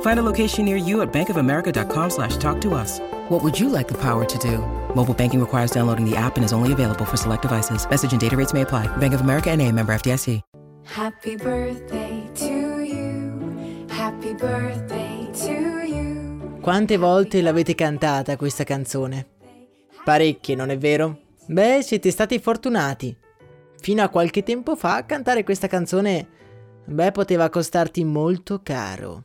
Find a location near you at bankofamerica.com slash talk to us. What would you like the power to do? Mobile banking requires downloading the app and is only available for select devices. Message and data rates may apply. Bank of America and a member FDIC. Happy birthday to you. Happy birthday to you. Quante volte l'avete cantata questa canzone? Parecchie, non è vero? Beh, siete stati fortunati. Fino a qualche tempo fa cantare questa canzone, beh, poteva costarti molto caro.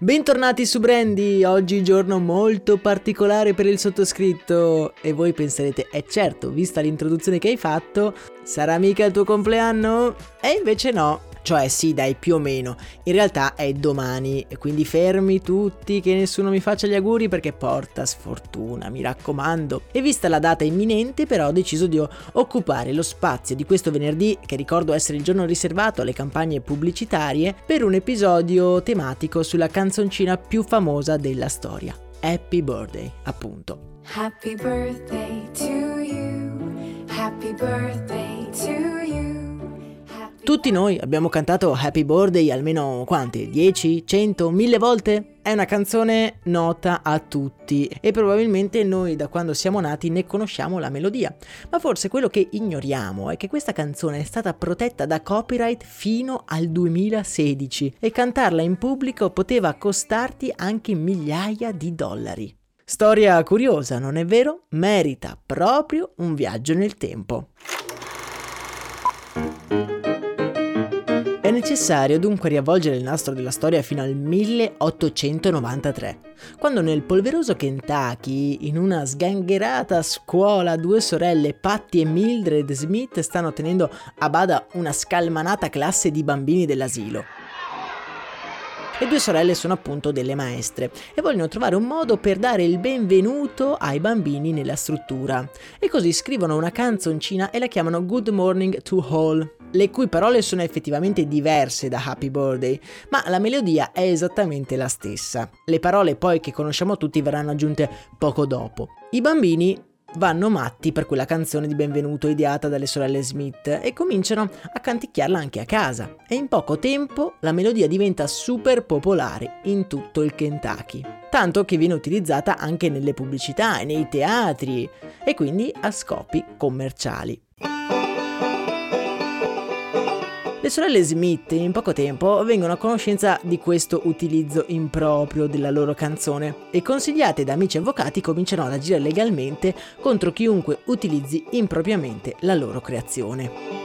Bentornati su Brandy, oggi giorno molto particolare per il sottoscritto e voi penserete, è eh certo, vista l'introduzione che hai fatto, sarà mica il tuo compleanno? E invece no, cioè sì dai più o meno, in realtà è domani, quindi fermi tutti che nessuno mi faccia gli auguri perché porta sfortuna, mi raccomando. E vista la data imminente però ho deciso di occupare lo spazio di questo venerdì, che ricordo essere il giorno riservato alle campagne pubblicitarie, per un episodio tematico sulla canzoncina più famosa della storia. Happy Birthday, appunto. Happy birthday to you. Happy birthday to you. Tutti noi abbiamo cantato Happy Birthday almeno quante? 10, 100, 1000 volte? È una canzone nota a tutti e probabilmente noi da quando siamo nati ne conosciamo la melodia. Ma forse quello che ignoriamo è che questa canzone è stata protetta da copyright fino al 2016 e cantarla in pubblico poteva costarti anche migliaia di dollari. Storia curiosa, non è vero? Merita proprio un viaggio nel tempo. Necessario dunque riavvolgere il nastro della storia fino al 1893, quando nel polveroso Kentucky, in una sgangherata scuola, due sorelle, Patty e Mildred Smith, stanno tenendo a bada una scalmanata classe di bambini dell'asilo. Le due sorelle sono appunto delle maestre e vogliono trovare un modo per dare il benvenuto ai bambini nella struttura. E così scrivono una canzoncina e la chiamano Good Morning to All, le cui parole sono effettivamente diverse da Happy Birthday, ma la melodia è esattamente la stessa. Le parole poi che conosciamo tutti verranno aggiunte poco dopo. I bambini vanno matti per quella canzone di benvenuto ideata dalle sorelle Smith e cominciano a canticchiarla anche a casa. E in poco tempo la melodia diventa super popolare in tutto il Kentucky. Tanto che viene utilizzata anche nelle pubblicità e nei teatri e quindi a scopi commerciali. Le sorelle Smith in poco tempo vengono a conoscenza di questo utilizzo improprio della loro canzone e consigliate da amici avvocati cominciano ad agire legalmente contro chiunque utilizzi impropriamente la loro creazione.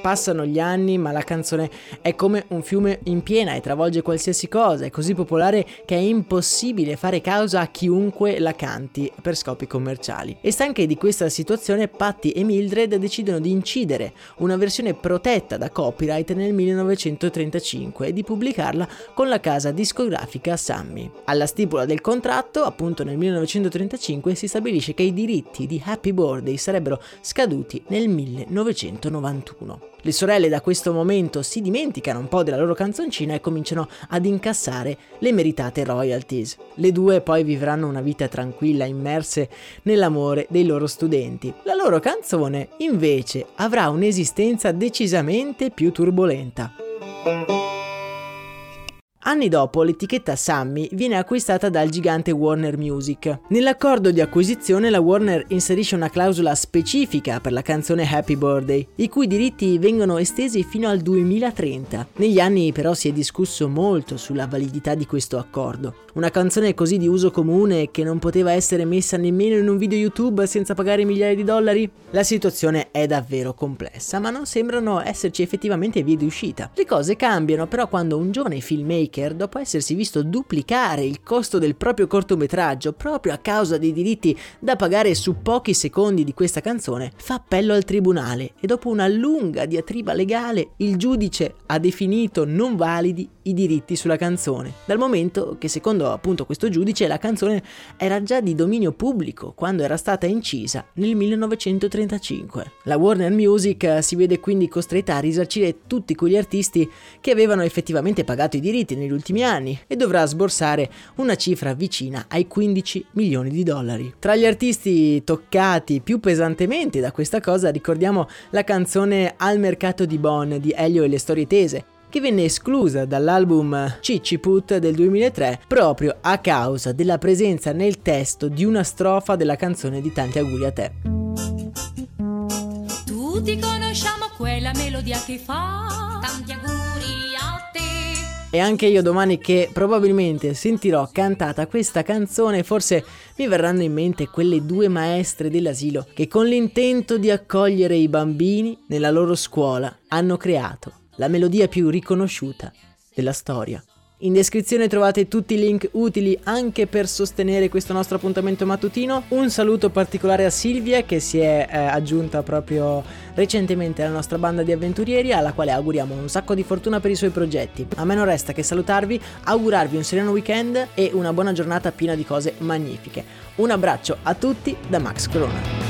Passano gli anni, ma la canzone è come un fiume in piena e travolge qualsiasi cosa, è così popolare che è impossibile fare causa a chiunque la canti per scopi commerciali. E stanche di questa situazione, Patty e Mildred decidono di incidere una versione protetta da copyright nel 1935 e di pubblicarla con la casa discografica Sammy. Alla stipula del contratto, appunto nel 1935, si stabilisce che i diritti di Happy Birthday sarebbero scaduti nel 1991. Le sorelle da questo momento si dimenticano un po' della loro canzoncina e cominciano ad incassare le meritate royalties. Le due poi vivranno una vita tranquilla immerse nell'amore dei loro studenti. La loro canzone invece avrà un'esistenza decisamente più turbolenta. Anni dopo l'etichetta Sammy viene acquistata dal gigante Warner Music. Nell'accordo di acquisizione la Warner inserisce una clausola specifica per la canzone Happy Birthday, i cui diritti vengono estesi fino al 2030. Negli anni però si è discusso molto sulla validità di questo accordo. Una canzone così di uso comune che non poteva essere messa nemmeno in un video YouTube senza pagare migliaia di dollari? La situazione è davvero complessa, ma non sembrano esserci effettivamente vie di uscita. Le cose cambiano però quando un giovane filmmaker filmmaker, dopo essersi visto duplicare il costo del proprio cortometraggio proprio a causa dei diritti da pagare su pochi secondi di questa canzone, fa appello al tribunale e dopo una lunga diatriba legale il giudice ha definito non validi i diritti sulla canzone, dal momento che secondo appunto questo giudice la canzone era già di dominio pubblico quando era stata incisa nel 1935. La Warner Music si vede quindi costretta a risarcire tutti quegli artisti che avevano effettivamente pagato i diritti negli ultimi anni e dovrà sborsare una cifra vicina ai 15 milioni di dollari. Tra gli artisti toccati più pesantemente da questa cosa ricordiamo la canzone Al mercato di Bonn di Elio e le storie tese, che venne esclusa dall'album Cicciput del 2003 proprio a causa della presenza nel testo di una strofa della canzone di Tanti auguri a te. Tutti conosciamo quella melodia che fa tanti auguri e anche io domani che probabilmente sentirò cantata questa canzone forse mi verranno in mente quelle due maestre dell'asilo che con l'intento di accogliere i bambini nella loro scuola hanno creato la melodia più riconosciuta della storia. In descrizione trovate tutti i link utili anche per sostenere questo nostro appuntamento mattutino. Un saluto particolare a Silvia che si è eh, aggiunta proprio recentemente alla nostra banda di avventurieri alla quale auguriamo un sacco di fortuna per i suoi progetti. A me non resta che salutarvi, augurarvi un sereno weekend e una buona giornata piena di cose magnifiche. Un abbraccio a tutti da Max Corona.